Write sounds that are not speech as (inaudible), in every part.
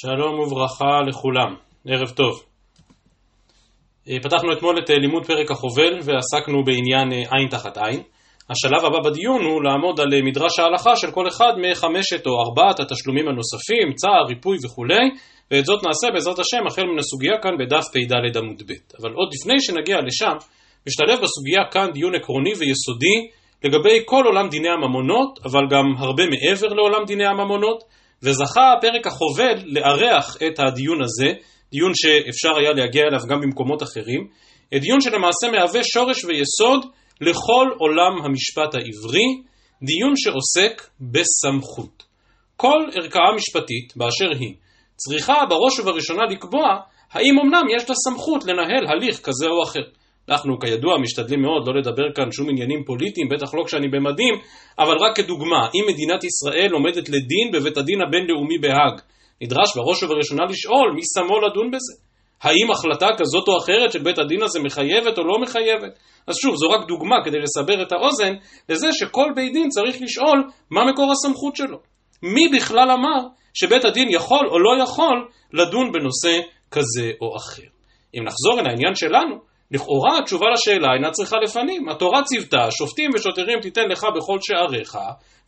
שלום וברכה לכולם, ערב טוב. אה, פתחנו אתמול את אה, לימוד פרק החובל ועסקנו בעניין אה, עין תחת עין. השלב הבא בדיון הוא לעמוד על מדרש ההלכה של כל אחד מחמשת או ארבעת התשלומים הנוספים, צער, ריפוי וכולי, ואת זאת נעשה בעזרת השם החל מן הסוגיה כאן בדף פ"ד עמוד ב'. אבל עוד לפני שנגיע לשם, משתלב בסוגיה כאן דיון עקרוני ויסודי לגבי כל עולם דיני הממונות, אבל גם הרבה מעבר לעולם דיני הממונות, וזכה פרק החובל לארח את הדיון הזה, דיון שאפשר היה להגיע אליו גם במקומות אחרים, דיון שלמעשה מהווה שורש ויסוד לכל עולם המשפט העברי, דיון שעוסק בסמכות. כל ערכאה משפטית באשר היא צריכה בראש ובראשונה לקבוע האם אמנם יש לה סמכות לנהל הליך כזה או אחר. אנחנו כידוע משתדלים מאוד לא לדבר כאן שום עניינים פוליטיים, בטח לא כשאני במדים, אבל רק כדוגמה, אם מדינת ישראל עומדת לדין בבית הדין הבינלאומי בהאג, נדרש בראש ובראשונה לשאול מי שמו לדון בזה. האם החלטה כזאת או אחרת של בית הדין הזה מחייבת או לא מחייבת? אז שוב, זו רק דוגמה כדי לסבר את האוזן לזה שכל בית דין צריך לשאול מה מקור הסמכות שלו. מי בכלל אמר שבית הדין יכול או לא יכול לדון בנושא כזה או אחר? אם נחזור אל העניין שלנו, לכאורה התשובה לשאלה אינה צריכה לפנים. התורה ציוותה, שופטים ושוטרים תיתן לך בכל שעריך,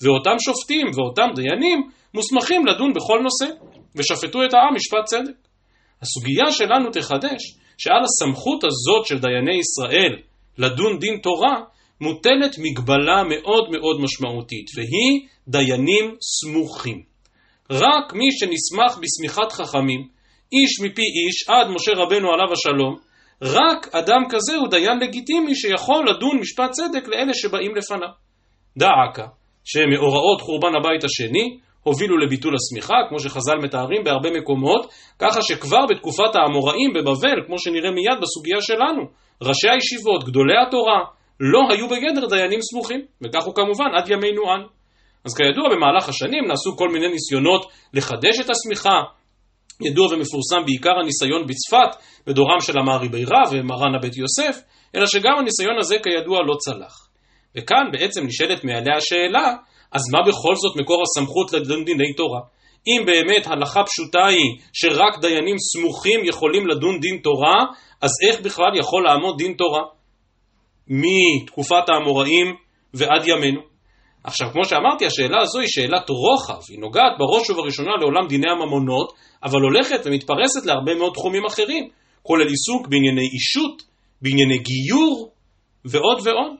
ואותם שופטים ואותם דיינים מוסמכים לדון בכל נושא, ושפטו את העם משפט צדק. הסוגיה שלנו תחדש שעל הסמכות הזאת של דייני ישראל לדון דין תורה, מוטלת מגבלה מאוד מאוד משמעותית, והיא דיינים סמוכים. רק מי שנסמך בסמיכת חכמים, איש מפי איש, עד משה רבנו עליו השלום, רק אדם כזה הוא דיין לגיטימי שיכול לדון משפט צדק לאלה שבאים לפניו. דא עקא, שמאורעות חורבן הבית השני הובילו לביטול השמיכה, כמו שחז"ל מתארים בהרבה מקומות, ככה שכבר בתקופת האמוראים בבבל, כמו שנראה מיד בסוגיה שלנו, ראשי הישיבות, גדולי התורה, לא היו בגדר דיינים סמוכים, וכך הוא כמובן עד ימינו אנו. אז כידוע במהלך השנים נעשו כל מיני ניסיונות לחדש את השמיכה, ידוע ומפורסם בעיקר הניסיון בצפת, בדורם של המערי בירה ומרן הבית יוסף, אלא שגם הניסיון הזה כידוע לא צלח. וכאן בעצם נשאלת מעליה השאלה, אז מה בכל זאת מקור הסמכות לדון דיני תורה? אם באמת הלכה פשוטה היא שרק דיינים סמוכים יכולים לדון דין תורה, אז איך בכלל יכול לעמוד דין תורה? מתקופת האמוראים ועד ימינו. עכשיו, כמו שאמרתי, השאלה הזו היא שאלת רוחב, היא נוגעת בראש ובראשונה לעולם דיני הממונות, אבל הולכת ומתפרסת להרבה מאוד תחומים אחרים, כולל עיסוק בענייני אישות, בענייני גיור ועוד ועוד.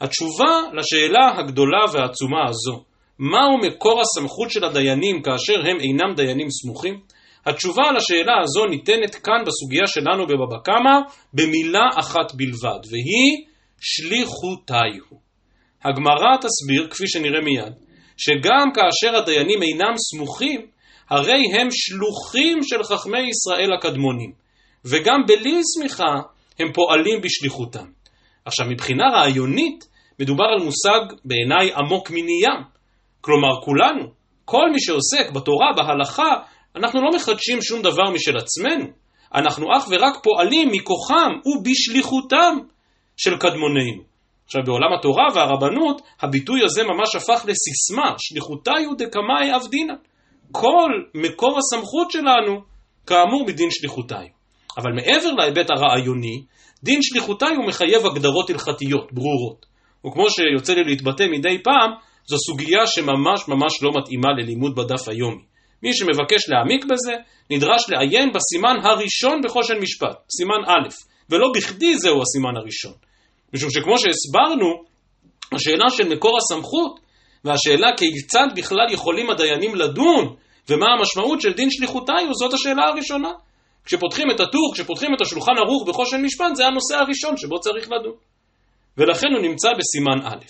התשובה לשאלה הגדולה והעצומה הזו, מהו מקור הסמכות של הדיינים כאשר הם אינם דיינים סמוכים? התשובה על השאלה הזו ניתנת כאן בסוגיה שלנו בבבא קמא במילה אחת בלבד, והיא שליחותיו. הגמרא תסביר, כפי שנראה מיד, שגם כאשר הדיינים אינם סמוכים, הרי הם שלוחים של חכמי ישראל הקדמונים, וגם בלי סמיכה הם פועלים בשליחותם. עכשיו, מבחינה רעיונית, מדובר על מושג בעיניי עמוק מני ים. כלומר, כולנו, כל מי שעוסק בתורה, בהלכה, אנחנו לא מחדשים שום דבר משל עצמנו. אנחנו אך ורק פועלים מכוחם ובשליחותם של קדמונינו. עכשיו בעולם התורה והרבנות הביטוי הזה ממש הפך לסיסמה, שליחותיו דקמאי אבדינן. כל מקור הסמכות שלנו כאמור מדין שליחותיו. אבל מעבר להיבט הרעיוני, דין שליחותיו מחייב הגדרות הלכתיות ברורות. וכמו שיוצא לי להתבטא מדי פעם, זו סוגיה שממש ממש לא מתאימה ללימוד בדף היומי. מי שמבקש להעמיק בזה, נדרש לעיין בסימן הראשון בחושן משפט, סימן א', ולא בכדי זהו הסימן הראשון. משום שכמו שהסברנו, השאלה של מקור הסמכות והשאלה כיצד בכלל יכולים הדיינים לדון ומה המשמעות של דין שליחותיו, זאת השאלה הראשונה. כשפותחים את הטור, כשפותחים את השולחן ערוך בחושן משפט, זה הנושא הראשון שבו צריך לדון. ולכן הוא נמצא בסימן א'.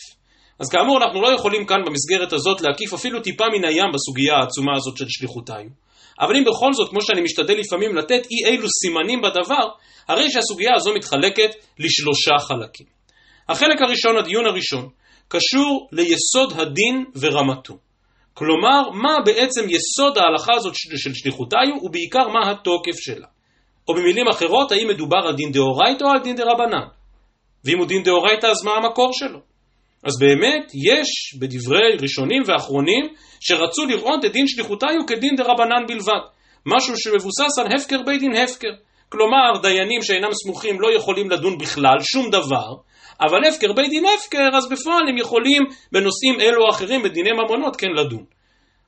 אז כאמור, אנחנו לא יכולים כאן במסגרת הזאת להקיף אפילו טיפה מן הים בסוגיה העצומה הזאת של שליחותיו. אבל אם בכל זאת, כמו שאני משתדל לפעמים לתת אי אילו סימנים בדבר, הרי שהסוגיה הזו מתחלקת לשלושה חלקים. החלק הראשון, הדיון הראשון, קשור ליסוד הדין ורמתו. כלומר, מה בעצם יסוד ההלכה הזאת של שליחותיו, ובעיקר מה התוקף שלה. או במילים אחרות, האם מדובר על דין דאורייתא או על דין דרבנן. ואם הוא דין דאורייתא, אז מה המקור שלו? אז באמת יש בדברי ראשונים ואחרונים שרצו לראות את דין שליחותיו כדין דרבנן בלבד. משהו שמבוסס על הפקר בית דין הפקר. כלומר, דיינים שאינם סמוכים לא יכולים לדון בכלל שום דבר, אבל הפקר בית דין הפקר, אז בפועל הם יכולים בנושאים אלו או אחרים בדיני ממונות כן לדון.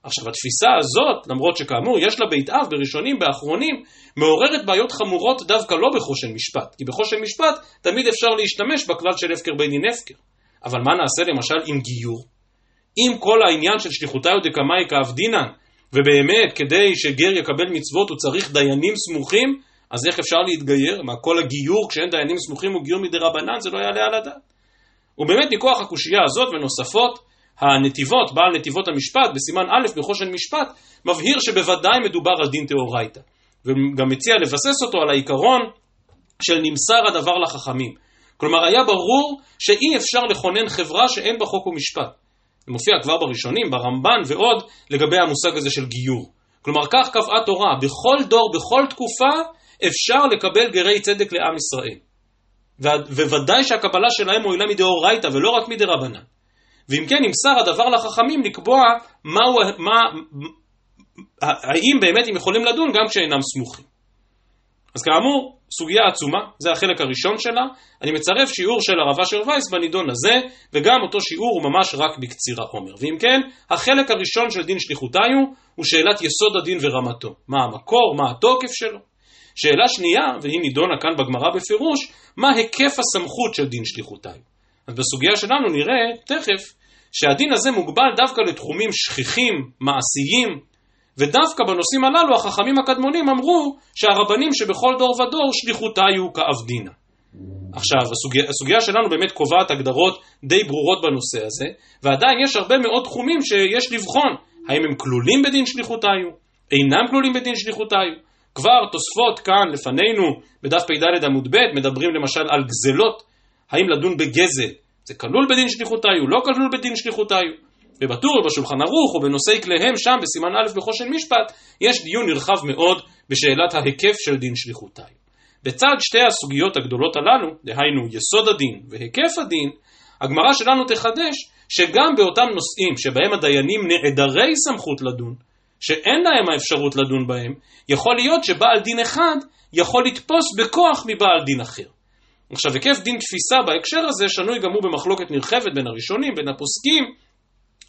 עכשיו התפיסה הזאת, למרות שכאמור יש לה בית אב בראשונים, באחרונים, מעוררת בעיות חמורות דווקא לא בחושן משפט, כי בחושן משפט תמיד אפשר להשתמש בכלל של הפקר בין דין הפקר. אבל מה נעשה למשל עם גיור? אם כל העניין של שליחותיו דקמאי כאבדינן, ובאמת כדי שגר יקבל מצוות הוא צריך דיינים סמוכים, אז איך אפשר להתגייר? מה כל הגיור כשאין דיינים סמוכים הוא גיור מדי רבנן? זה לא יעלה על הדעת. ובאמת מכוח הקושייה הזאת ונוספות, הנתיבות, בעל נתיבות המשפט, בסימן א' בחושן משפט, מבהיר שבוודאי מדובר על דין תאורייתא. וגם מציע לבסס אותו על העיקרון של נמסר הדבר לחכמים. כלומר, היה ברור שאי אפשר לכונן חברה שאין בה חוק ומשפט. זה מופיע כבר בראשונים, ברמב"ן ועוד, לגבי המושג הזה של גיור. כלומר, כך קבעה תורה, בכל דור, בכל תקופה, אפשר לקבל גרי צדק לעם ישראל. וודאי שהקבלה שלהם מועילה מדאורייתא ולא רק מדרבנן. ואם כן נמסר הדבר לחכמים לקבוע מהו, מה, האם באמת הם יכולים לדון גם כשאינם סמוכים. אז כאמור, סוגיה עצומה, זה החלק הראשון שלה. אני מצרף שיעור של הרב אשר וייס בנידון הזה, וגם אותו שיעור הוא ממש רק בקצירה עומר. ואם כן, החלק הראשון של דין שליחותיו הוא שאלת יסוד הדין ורמתו. מה המקור, מה התוקף שלו. שאלה שנייה, והיא נידונה כאן בגמרא בפירוש, מה היקף הסמכות של דין שליחותיו. אז בסוגיה שלנו נראה תכף שהדין הזה מוגבל דווקא לתחומים שכיחים, מעשיים, ודווקא בנושאים הללו החכמים הקדמונים אמרו שהרבנים שבכל דור ודור שליחותיו כאבדינה. עכשיו, הסוגיה, הסוגיה שלנו באמת קובעת הגדרות די ברורות בנושא הזה, ועדיין יש הרבה מאוד תחומים שיש לבחון, האם הם כלולים בדין שליחותיו, אינם כלולים בדין שליחותיו. כבר תוספות כאן לפנינו, בדף פ"ד עמוד ב', מדברים למשל על גזלות, האם לדון בגזל זה כלול בדין שליחותיו, לא כלול בדין שליחותיו. בבטור ובשולחן ערוך ובנושאי כליהם שם בסימן א' בחושן משפט יש דיון נרחב מאוד בשאלת ההיקף של דין שליחותיו. בצד שתי הסוגיות הגדולות הללו, דהיינו יסוד הדין והיקף הדין, הגמרא שלנו תחדש שגם באותם נושאים שבהם הדיינים נעדרי סמכות לדון, שאין להם האפשרות לדון בהם, יכול להיות שבעל דין אחד יכול לתפוס בכוח מבעל דין אחר. עכשיו, היקף דין תפיסה בהקשר הזה שנוי גם הוא במחלוקת נרחבת בין הראשונים, בין הפוסקים.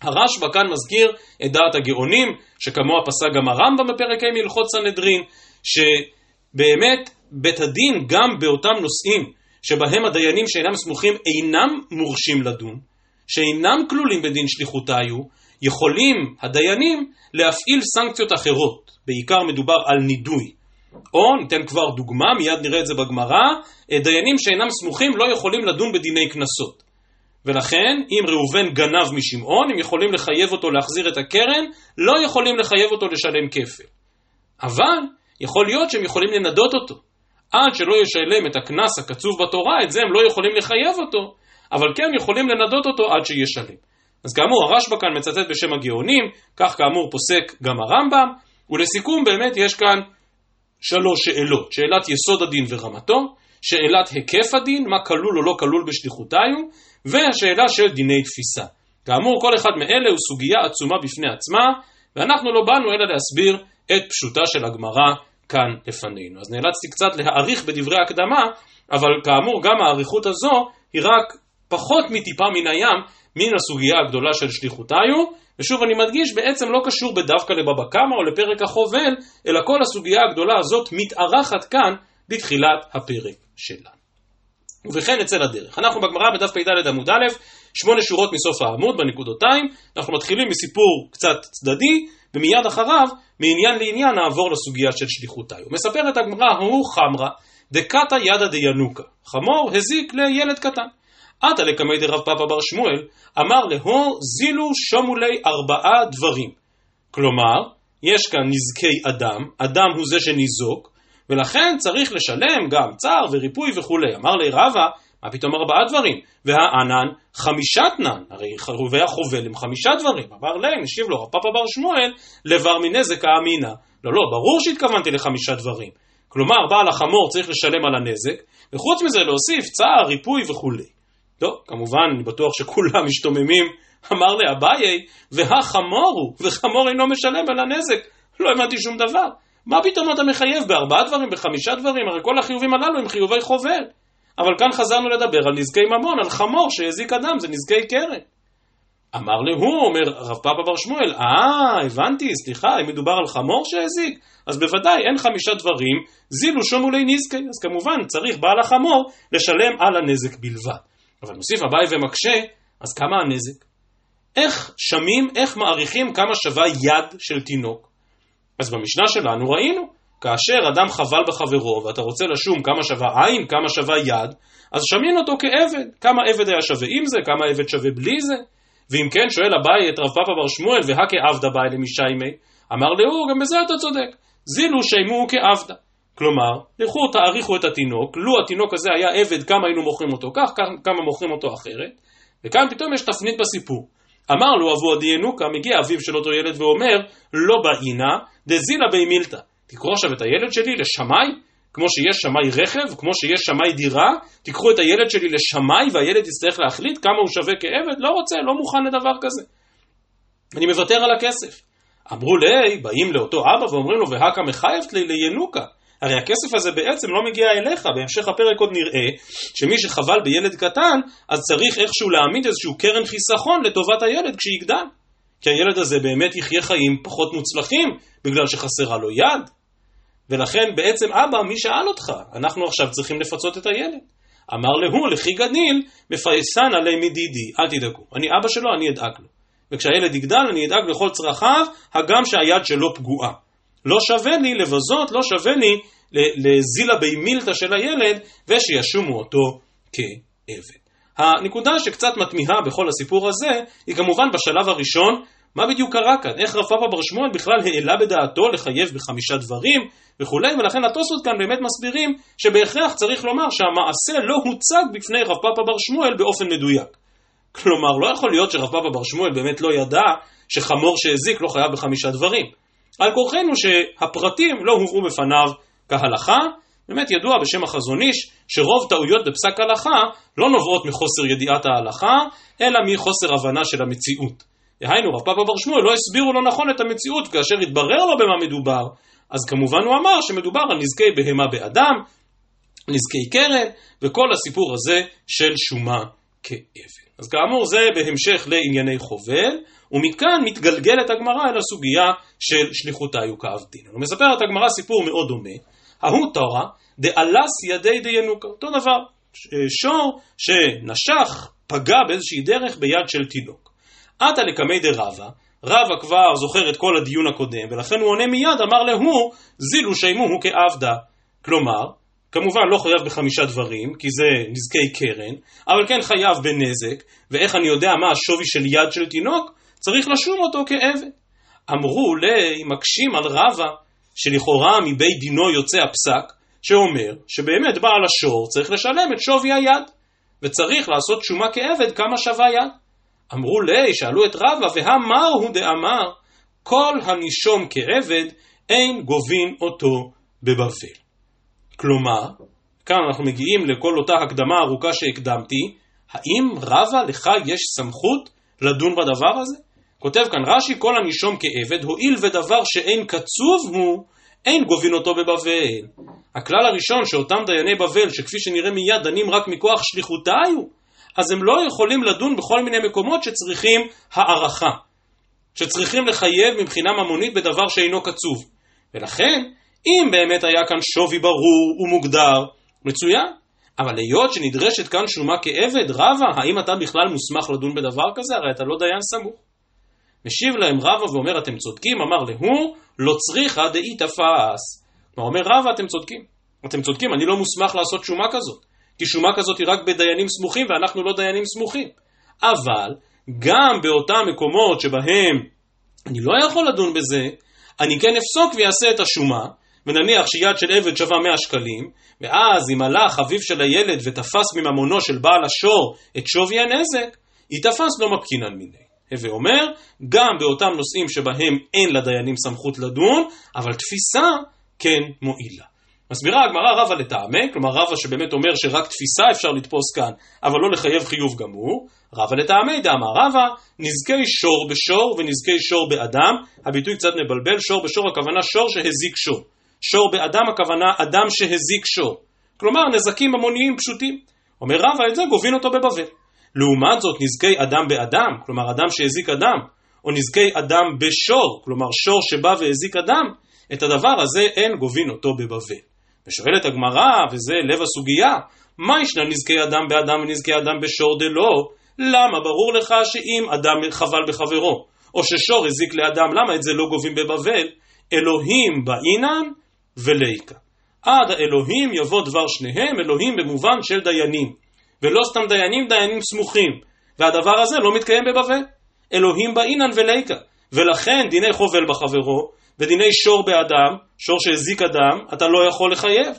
הרשב"א כאן מזכיר את דעת הגאונים, שכמוה פסק גם הרמב"ם בפרק ה' מהלכות סנהדרין, שבאמת בית הדין גם באותם נושאים שבהם הדיינים שאינם סמוכים אינם מורשים לדון, שאינם כלולים בדין שליחותיו, יכולים הדיינים להפעיל סנקציות אחרות, בעיקר מדובר על נידוי. או, ניתן כבר דוגמה, מיד נראה את זה בגמרא, דיינים שאינם סמוכים לא יכולים לדון בדיני קנסות. ולכן, אם ראובן גנב משמעון, הם יכולים לחייב אותו להחזיר את הקרן, לא יכולים לחייב אותו לשלם כפל. אבל, יכול להיות שהם יכולים לנדות אותו. עד שלא ישלם את הקנס הקצוב בתורה, את זה הם לא יכולים לחייב אותו, אבל כן יכולים לנדות אותו עד שישלם. אז כאמור, הרשב"א כאן מצטט בשם הגאונים, כך כאמור פוסק גם הרמב"ם, ולסיכום באמת יש כאן שלוש שאלות, שאלת יסוד הדין ורמתו, שאלת היקף הדין, מה כלול או לא כלול בשליחותיו, והשאלה של דיני תפיסה. כאמור, כל אחד מאלה הוא סוגיה עצומה בפני עצמה, ואנחנו לא באנו אלא להסביר את פשוטה של הגמרא כאן לפנינו. אז נאלצתי קצת להאריך בדברי הקדמה, אבל כאמור גם האריכות הזו היא רק פחות מטיפה מן הים מן הסוגיה הגדולה של שליחותיו, ושוב אני מדגיש, בעצם לא קשור בדווקא לבבא קמא או לפרק החובל, אלא כל הסוגיה הגדולה הזאת מתארחת כאן בתחילת הפרק שלנו. ובכן נצא לדרך. אנחנו בגמרא בדף פ"ד עמוד א', שמונה שורות מסוף העמוד בנקודותיים, אנחנו מתחילים מסיפור קצת צדדי, ומיד אחריו, מעניין לעניין נעבור לסוגיה של שליחותיו. מספרת הגמרא, הוא חמרא, דקתא ידא דיינוקה. חמור הזיק לילד קטן. עתה לקמי דרב פאפא בר שמואל, אמר להו זילו שומולי ארבעה דברים. כלומר, יש כאן נזקי אדם, אדם הוא זה שניזוק, ולכן צריך לשלם גם צער וריפוי וכולי. אמר לי רבא, מה פתאום ארבעה דברים? והענן חמישתנן, הרי חרובי החובל הם חמישה דברים. אמר להם, השיב לו רב פאפא בר שמואל, לבר מנזק האמינא. לא, לא, ברור שהתכוונתי לחמישה דברים. כלומר, בעל החמור צריך לשלם על הנזק, וחוץ מזה להוסיף צער, ריפוי וכולי. לא, כמובן, אני בטוח שכולם משתוממים. אמר לאביי, והחמור הוא, וחמור אינו משלם על הנזק. לא הבנתי שום דבר. מה פתאום אתה מחייב בארבעה דברים, בחמישה דברים? הרי כל החיובים הללו הם חיובי חובל. אבל כאן חזרנו לדבר על נזקי ממון, על חמור שהזיק אדם, זה נזקי קרן. אמר להוא, אומר רב פאפה בר שמואל, אה, הבנתי, סליחה, אם מדובר על חמור שהזיק, אז בוודאי אין חמישה דברים, זילו שומולי נזקי, אז כמובן צריך בעל החמור לשלם על הנזק בלבד. אבל מוסיף אביי ומקשה, אז כמה הנזק? איך שמים, איך מעריכים כמה שווה יד של תינוק? אז במשנה שלנו ראינו, כאשר אדם חבל בחברו ואתה רוצה לשום כמה שווה עין, כמה שווה יד, אז שמין אותו כעבד. כמה עבד היה שווה עם זה, כמה עבד שווה בלי זה. ואם כן, שואל אביי את רב פאפה בר שמואל, והכעבדה באי למשיימי, אמר לו, גם בזה אתה צודק, זילו שיימו כעבדה. כלומר, לכו תעריכו את התינוק, לו התינוק הזה היה עבד, כמה היינו מוכרים אותו כך, כמה מוכרים אותו אחרת, וכאן פתאום יש תפנית בסיפור. אמר לו אבו עדי ינוקה, מגיע אביו של אותו ילד ואומר, לא באינה, דזילה בי מילתא. תקחו עכשיו את הילד שלי לשמאי, כמו שיש שמאי רכב, כמו שיש שמאי דירה, תיקחו את הילד שלי לשמאי והילד יצטרך להחליט כמה הוא שווה כעבד, לא רוצה, לא מוכן לדבר כזה. אני מוותר על הכסף. אמרו לי, באים לאותו אבא ואומרים לו, והכא מחייבת לי לינוקה. הרי הכסף הזה בעצם לא מגיע אליך, בהמשך הפרק עוד נראה שמי שחבל בילד קטן, אז צריך איכשהו להעמיד איזשהו קרן חיסכון לטובת הילד כשיגדל. כי הילד הזה באמת יחיה חיים פחות מוצלחים, בגלל שחסרה לו יד. ולכן בעצם אבא, מי שאל אותך? אנחנו עכשיו צריכים לפצות את הילד. אמר להו, לכי גניל, מפייסן עלי מדידי, אל תדאגו. אני אבא שלו, אני אדאג לו. וכשהילד יגדל, אני אדאג לכל צרכיו, הגם שהיד שלו פגועה. לא שווה לי לבזות, לא שווה לי לזילה בי מילתא של הילד, ושישומו אותו כעבד. הנקודה שקצת מתמיהה בכל הסיפור הזה, היא כמובן בשלב הראשון, מה בדיוק קרה כאן? איך רב פאפה בר שמואל בכלל העלה בדעתו לחייב בחמישה דברים וכולי, ולכן התוספות כאן באמת מסבירים שבהכרח צריך לומר שהמעשה לא הוצג בפני רב פאפה בר שמואל באופן מדויק. כלומר, לא יכול להיות שרב פאפה בר שמואל באמת לא ידע שחמור שהזיק לא חייב בחמישה דברים. על כורחנו שהפרטים לא הובאו בפניו כהלכה, באמת ידוע בשם החזון איש שרוב טעויות בפסק הלכה לא נובעות מחוסר ידיעת ההלכה, אלא מחוסר הבנה של המציאות. דהיינו, רב פאפה בר שמואל לא הסבירו לו נכון את המציאות, כאשר התברר לו במה מדובר, אז כמובן הוא אמר שמדובר על נזקי בהמה באדם, נזקי קרן, וכל הסיפור הזה של שומה כאבן. אז כאמור זה בהמשך לענייני חובל, ומכאן מתגלגלת הגמרא אל הסוגיה של שליחותיו כאב דין. הוא מספר את הגמרא סיפור מאוד דומה, ההוא תורה דאלס ידי דיינוקה, אותו דבר, שור שנשך, פגע באיזושהי דרך ביד של תינוק. עתה לקמי דרבה, רבא כבר זוכר את כל הדיון הקודם, ולכן הוא עונה מיד, אמר להוא, זילו שיימוהו כעבדה. כלומר, כמובן לא חייב בחמישה דברים, כי זה נזקי קרן, אבל כן חייב בנזק, ואיך אני יודע מה השווי של יד של תינוק? צריך לשום אותו כעבד. אמרו לי, מקשים על רבא, שלכאורה מבית דינו יוצא הפסק, שאומר שבאמת בעל השור צריך לשלם את שווי היד, וצריך לעשות שומה כעבד כמה שווה יד. אמרו לי, שאלו את רבא, והמר הוא דאמר, כל הנישום כעבד, אין גובין אותו בבבל. כלומר, כאן אנחנו מגיעים לכל אותה הקדמה ארוכה שהקדמתי, האם רבא לך יש סמכות לדון בדבר הזה? כותב כאן רש"י, כל הנישום כעבד, הואיל ודבר שאין קצוב הוא, אין גובין אותו בבבל. הכלל הראשון שאותם דייני בבל, שכפי שנראה מיד דנים רק מכוח שליחותיו, אז הם לא יכולים לדון בכל מיני מקומות שצריכים הערכה, שצריכים לחייב מבחינה ממונית בדבר שאינו קצוב. ולכן, אם באמת היה כאן שווי ברור ומוגדר, מצוין. אבל היות שנדרשת כאן שומה כעבד, רבה, האם אתה בכלל מוסמך לדון בדבר כזה? הרי אתה לא דיין סמוך. משיב להם רבא ואומר אתם צודקים, אמר להוא לא צריכה דאי תפס. כלומר אומר רבא אתם צודקים, אתם צודקים, אני לא מוסמך לעשות שומה כזאת. כי שומה כזאת היא רק בדיינים סמוכים ואנחנו לא דיינים סמוכים. אבל גם באותם מקומות שבהם אני לא יכול לדון בזה, אני כן אפסוק ויעשה את השומה, ונניח שיד של עבד שווה 100 שקלים, ואז אם הלך אביו של הילד ותפס מממונו של בעל השור את שווי הנזק, ייתפס לא מפקינן מיני. הווה אומר, גם באותם נושאים שבהם אין לדיינים סמכות לדון, אבל תפיסה כן מועילה. מסבירה הגמרא רבא לטעמי, כלומר רבא שבאמת אומר שרק תפיסה אפשר לתפוס כאן, אבל לא לחייב חיוב גמור, רבא לטעמי דאמר רבא, נזקי שור בשור ונזקי שור באדם, הביטוי קצת מבלבל, שור בשור הכוונה שור שהזיק שור, שור באדם הכוונה אדם שהזיק שור, כלומר נזקים המוניים פשוטים, אומר רבא את זה גובין אותו בבבל. לעומת זאת נזקי אדם באדם, כלומר אדם שהזיק אדם, או נזקי אדם בשור, כלומר שור שבא והזיק אדם, את הדבר הזה אין גובין אותו בבבל. ושואלת הגמרא, וזה לב הסוגיה, מה ישנה נזקי אדם באדם ונזקי אדם בשור דלא? למה ברור לך שאם אדם חבל בחברו, או ששור הזיק לאדם, למה את זה לא גובים בבבל? אלוהים באינן וליקה. עד האלוהים יבוא דבר שניהם, אלוהים במובן של דיינים. ולא סתם דיינים, דיינים סמוכים. והדבר הזה לא מתקיים בבבל. אלוהים באינן וליקה. ולכן דיני חובל בחברו, ודיני שור באדם, שור שהזיק אדם, אתה לא יכול לחייב.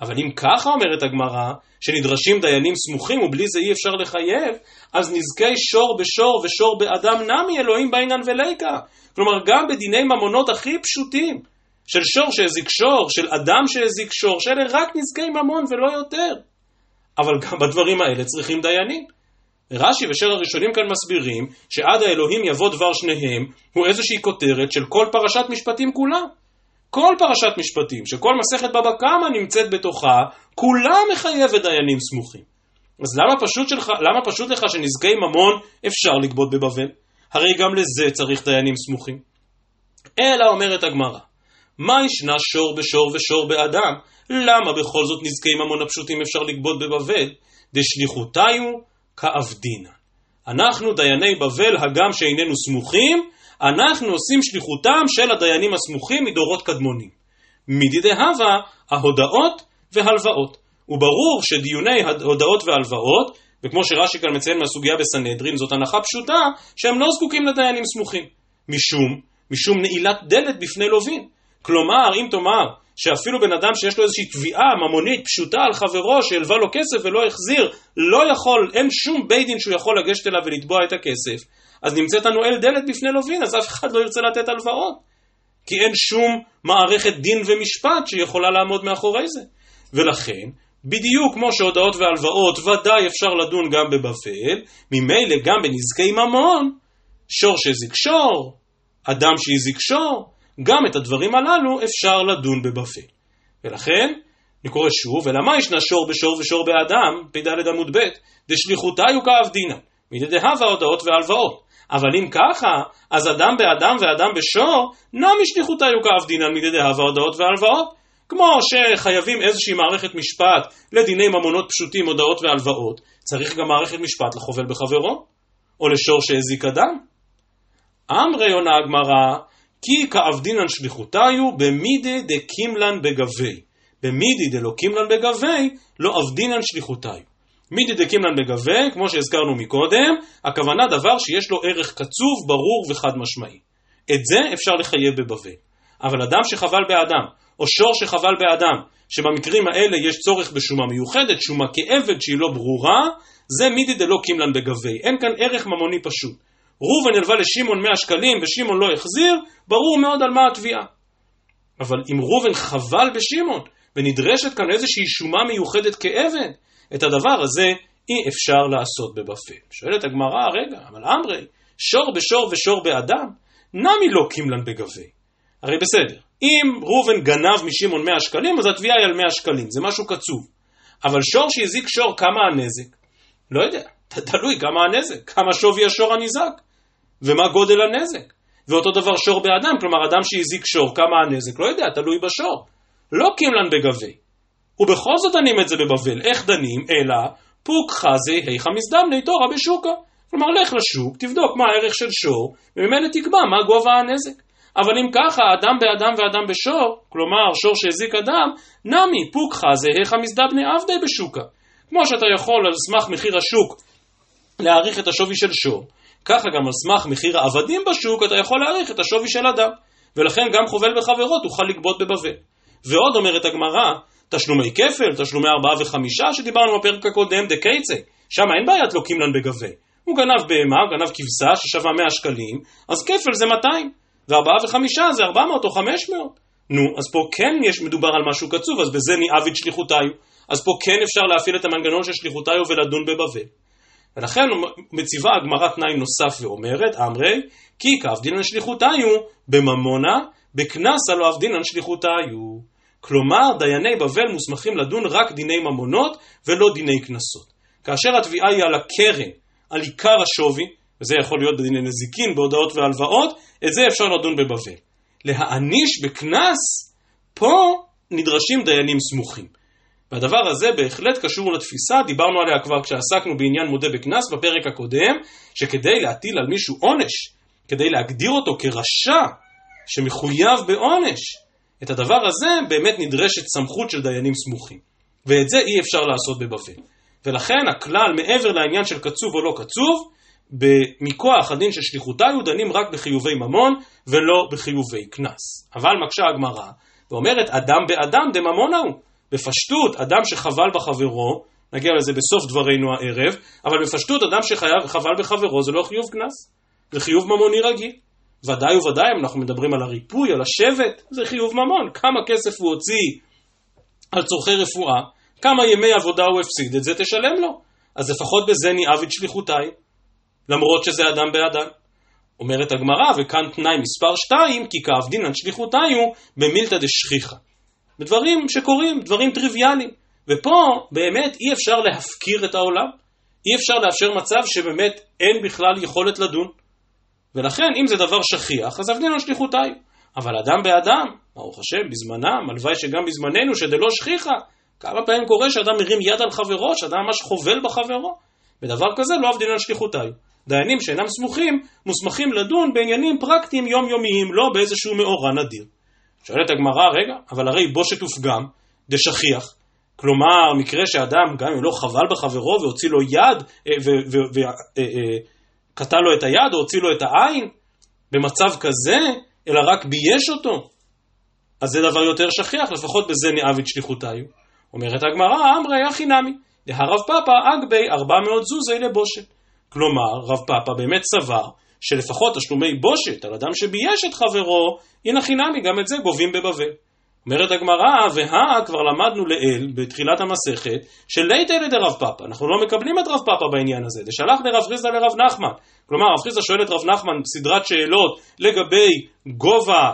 אבל אם ככה אומרת הגמרא, שנדרשים דיינים סמוכים ובלי זה אי אפשר לחייב, אז נזקי שור בשור ושור באדם נמי אלוהים בעינן וליקה. כלומר, גם בדיני ממונות הכי פשוטים, של שור שהזיק שור, של אדם שהזיק שור, שאלה רק נזקי ממון ולא יותר. אבל גם בדברים האלה צריכים דיינים. רש"י ושאר הראשונים כאן מסבירים שעד האלוהים יבוא דבר שניהם הוא איזושהי כותרת של כל פרשת משפטים כולה. כל פרשת משפטים, שכל מסכת בבא קמא נמצאת בתוכה, כולה מחייבת דיינים סמוכים. אז למה פשוט, שלך, למה פשוט לך שנזקי ממון אפשר לגבות בבבל? הרי גם לזה צריך דיינים סמוכים. אלא אומרת הגמרא, מה ישנה שור בשור ושור באדם? למה בכל זאת נזקי ממון הפשוטים אפשר לגבות בבבל? דשליחותיו כאבדינא. אנחנו דייני בבל, הגם שאיננו סמוכים, אנחנו עושים שליחותם של הדיינים הסמוכים מדורות קדמונים. מדידי הווה, ההודאות והלוואות. וברור שדיוני הודאות והלוואות, וכמו שרש"י כאן מציין מהסוגיה בסנהדרין, זאת הנחה פשוטה, שהם לא זקוקים לדיינים סמוכים. משום, משום נעילת דלת בפני לווין. כלומר, אם תאמר שאפילו בן אדם שיש לו איזושהי תביעה ממונית פשוטה על חברו שהלווה לו כסף ולא החזיר, לא יכול, אין שום בית דין שהוא יכול לגשת אליו ולתבוע את הכסף, אז נמצאת הנועל דלת בפני לווין, אז אף אחד לא ירצה לתת הלוואות. כי אין שום מערכת דין ומשפט שיכולה לעמוד מאחורי זה. ולכן, בדיוק כמו שהודעות והלוואות ודאי אפשר לדון גם בבבל, ממילא גם בנזקי ממון, שור שהזיק שור, אדם שהזיק שור, גם את הדברים הללו אפשר לדון בבבל. ולכן, אני קורא שוב, ולמה ישנה שור בשור ושור באדם, פ"ד עמוד ב', דשליחותיו כאבדינא, מדדהבה הודעות והלוואות. אבל אם ככה, אז אדם באדם ואדם בשור, נמי שליחותיו כאבדינא מדדהבה הודעות והלוואות. כמו שחייבים איזושהי מערכת משפט לדיני ממונות פשוטים, הודעות והלוואות, צריך גם מערכת משפט לחובל בחברו, או לשור שהזיק אדם. אמרי עונה הגמרא, כי כאבדינן שליחותיו במידי דקימלן בגבי. במידי דלא קימלן בגבי, לא אבדינן שליחותיו. מידי דקימלן בגבי, כמו שהזכרנו מקודם, הכוונה דבר שיש לו ערך קצוב, ברור וחד משמעי. את זה אפשר לחייב בבבל. אבל אדם שחבל באדם, או שור שחבל באדם, שבמקרים האלה יש צורך בשומה מיוחדת, שומה כעבד שהיא לא ברורה, זה מידי דלא קימלן בגבי. אין כאן ערך ממוני פשוט. ראובן הלווה לשמעון 100 שקלים ושמעון לא החזיר, ברור מאוד על מה התביעה. אבל אם ראובן חבל בשמעון ונדרשת כאן איזושהי שומה מיוחדת כעבד, את הדבר הזה אי אפשר לעשות בבפל. שואלת הגמרא, רגע, אבל אמרי, שור בשור ושור באדם, נמי לא קימלן בגבי. הרי בסדר, אם ראובן גנב משמעון 100 שקלים, אז התביעה היא על 100 שקלים, זה משהו קצוב. אבל שור שהזיק שור, כמה הנזק? לא יודע, (laughs) תלוי כמה הנזק, כמה שווי השור הניזק, ומה גודל הנזק. ואותו דבר שור באדם, כלומר אדם שהזיק שור, כמה הנזק, לא יודע, תלוי בשור. לא קימלן בגבי. ובכל זאת דנים את זה בבבל, איך דנים? אלא פוק חזי היכא מזדמני תורה בשוקה. כלומר, לך לשוק, תבדוק מה הערך של שור, וממילא תקבע מה גובה הנזק. אבל אם ככה, אדם באדם ואדם בשור, כלומר שור שהזיק אדם, נמי פוק חזי היכא מזדבני עבדי בשוקה. כמו שאתה יכול על סמך מחיר השוק להעריך את השווי של שור, ככה גם על סמך מחיר העבדים בשוק אתה יכול להעריך את השווי של אדם. ולכן גם חובל בחברו תוכל לגבות בבבל. ועוד אומרת הגמרא, תשלומי כפל, תשלומי ארבעה וחמישה שדיברנו בפרק הקודם, דקייצה, שם אין בעיית לוקים לן בגבי. הוא גנב בהמה, הוא גנב כבשה ששווה 100 שקלים, אז כפל זה 200, וארבעה וחמישה זה 400 או 500. נו, אז פה כן יש מדובר על משהו קצוב, אז בזה ניאביד שליחותיו. אז פה כן אפשר להפעיל את המנגנון של שליחותיו ולדון בבבל. ולכן מציבה הגמרא תנאי נוסף ואומרת, אמרי, כי כאבדינן שליחותיו בממונה, בקנסה לא אבדינן שליחותיו. כלומר, דייני בבל מוסמכים לדון רק דיני ממונות ולא דיני קנסות. כאשר התביעה היא על הקרן, על עיקר השווי, וזה יכול להיות בדיני נזיקין, בהודעות והלוואות, את זה אפשר לדון בבבל. להעניש בקנס, פה נדרשים דיינים סמוכים. והדבר הזה בהחלט קשור לתפיסה, דיברנו עליה כבר כשעסקנו בעניין מודה בקנס בפרק הקודם, שכדי להטיל על מישהו עונש, כדי להגדיר אותו כרשע שמחויב בעונש, את הדבר הזה באמת נדרשת סמכות של דיינים סמוכים. ואת זה אי אפשר לעשות בבבל. ולכן הכלל מעבר לעניין של קצוב או לא קצוב, מכוח הדין של שליחותיו דנים רק בחיובי ממון ולא בחיובי קנס. אבל מקשה הגמרא ואומרת אדם באדם דממונה הוא. בפשטות, אדם שחבל בחברו, נגיע לזה בסוף דברינו הערב, אבל בפשטות אדם שחבל בחברו זה לא חיוב קנס, זה חיוב ממוני רגיל. ודאי וודאי, אם אנחנו מדברים על הריפוי, על השבט, זה חיוב ממון. כמה כסף הוא הוציא על צורכי רפואה, כמה ימי עבודה הוא הפסיד, את זה תשלם לו. אז לפחות בזה ניאב את שליחותיי, למרות שזה אדם באדם. אומרת הגמרא, וכאן תנאי מספר 2, כי כאבדינן שליחותיי הוא במילתא דשכיחא. בדברים שקורים, דברים טריוויאליים. ופה באמת אי אפשר להפקיר את העולם, אי אפשר לאפשר מצב שבאמת אין בכלל יכולת לדון. ולכן אם זה דבר שכיח, אז על שליחותיי. אבל אדם באדם, ברוך השם, בזמנם, הלוואי שגם בזמננו, שדלא שכיחה, כמה פעמים קורה שאדם מרים יד על חברו, שאדם ממש חובל בחברו. בדבר כזה לא על שליחותיי. דיינים שאינם סמוכים, מוסמכים לדון בעניינים פרקטיים יומיומיים, לא באיזשהו מאורע נדיר. שואלת הגמרא, רגע, אבל הרי בושת ופגם דשכיח. כלומר, מקרה שאדם, גם אם לא חבל בחברו והוציא לו יד, וקטע לו את היד או הוציא לו את העין, במצב כזה, אלא רק בייש אותו, אז זה דבר יותר שכיח, לפחות בזה נאביד שליחותיו. אומרת הגמרא, אמרי אחי נמי, דהרב פאפא אגבי ארבע מאות זוזי לבושת. כלומר, רב פאפא באמת סבר שלפחות תשלומי בושת על אדם שבייש את חברו, הנה חינמי, גם את זה גובים בבבל. אומרת הגמרא, והא כבר למדנו לעיל, בתחילת המסכת, שליתא לדרב פאפא. אנחנו לא מקבלים את רב פאפא בעניין הזה. דשלח דרב חיסדא לרב נחמן. כלומר, רב חיסדא שואל את רב נחמן סדרת שאלות לגבי גובה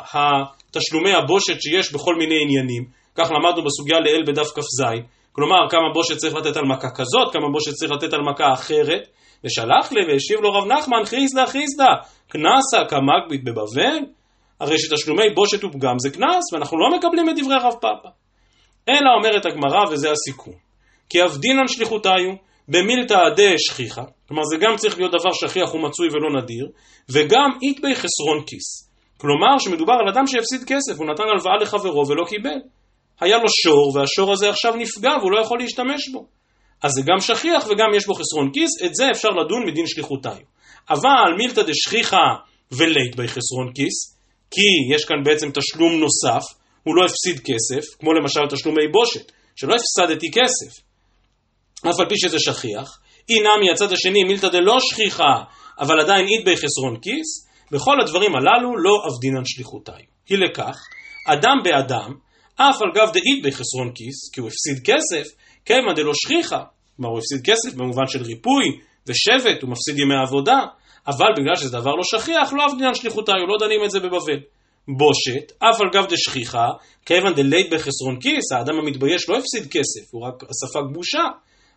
תשלומי הבושת שיש בכל מיני עניינים. כך למדנו בסוגיה לעיל בדף כ"ז. כלומר, כמה בושת צריך לתת על מכה כזאת, כמה בושת צריך לתת על מכה אחרת. ושלח לי והשיב לו רב נחמן, חיסדא חיסדא, קנסה כמגבית בבבל? הרי שתשלומי בושת ופגם זה קנס, ואנחנו לא מקבלים את דברי רב פאפא. אלא אומרת הגמרא, וזה הסיכום, כי אבדינן שליחותיו במילתא דה שכיחא, כלומר זה גם צריך להיות דבר שכיח ומצוי ולא נדיר, וגם איתבי חסרון כיס. כלומר שמדובר על אדם שהפסיד כסף, הוא נתן הלוואה לחברו ולא קיבל. היה לו שור, והשור הזה עכשיו נפגע והוא לא יכול להשתמש בו. אז זה גם שכיח וגם יש בו חסרון כיס, את זה אפשר לדון מדין שליחותיו. אבל מילתא דשכיחא ולית בי חסרון כיס, כי יש כאן בעצם תשלום נוסף, הוא לא הפסיד כסף, כמו למשל תשלומי בושת, שלא הפסדתי כסף, אף על פי שזה שכיח, אינם מהצד השני מילתא דלא שכיחה, אבל עדיין אית בי חסרון כיס, בכל הדברים הללו לא אבדינן שליחותיי. היא לכך, אדם באדם, אף על גב דאית בי חסרון כיס, כי הוא הפסיד כסף, כיוון דלא שכיחה, כלומר הוא הפסיד כסף במובן של ריפוי ושבט, הוא מפסיד ימי עבודה, אבל בגלל שזה דבר לא שכיח, לא אף דינן שליחותיו, לא דנים את זה בבבל. בושת, אף על גב דשכיחה, כיוון דלית בחסרון כיס, האדם המתבייש לא הפסיד כסף, הוא רק ספג בושה,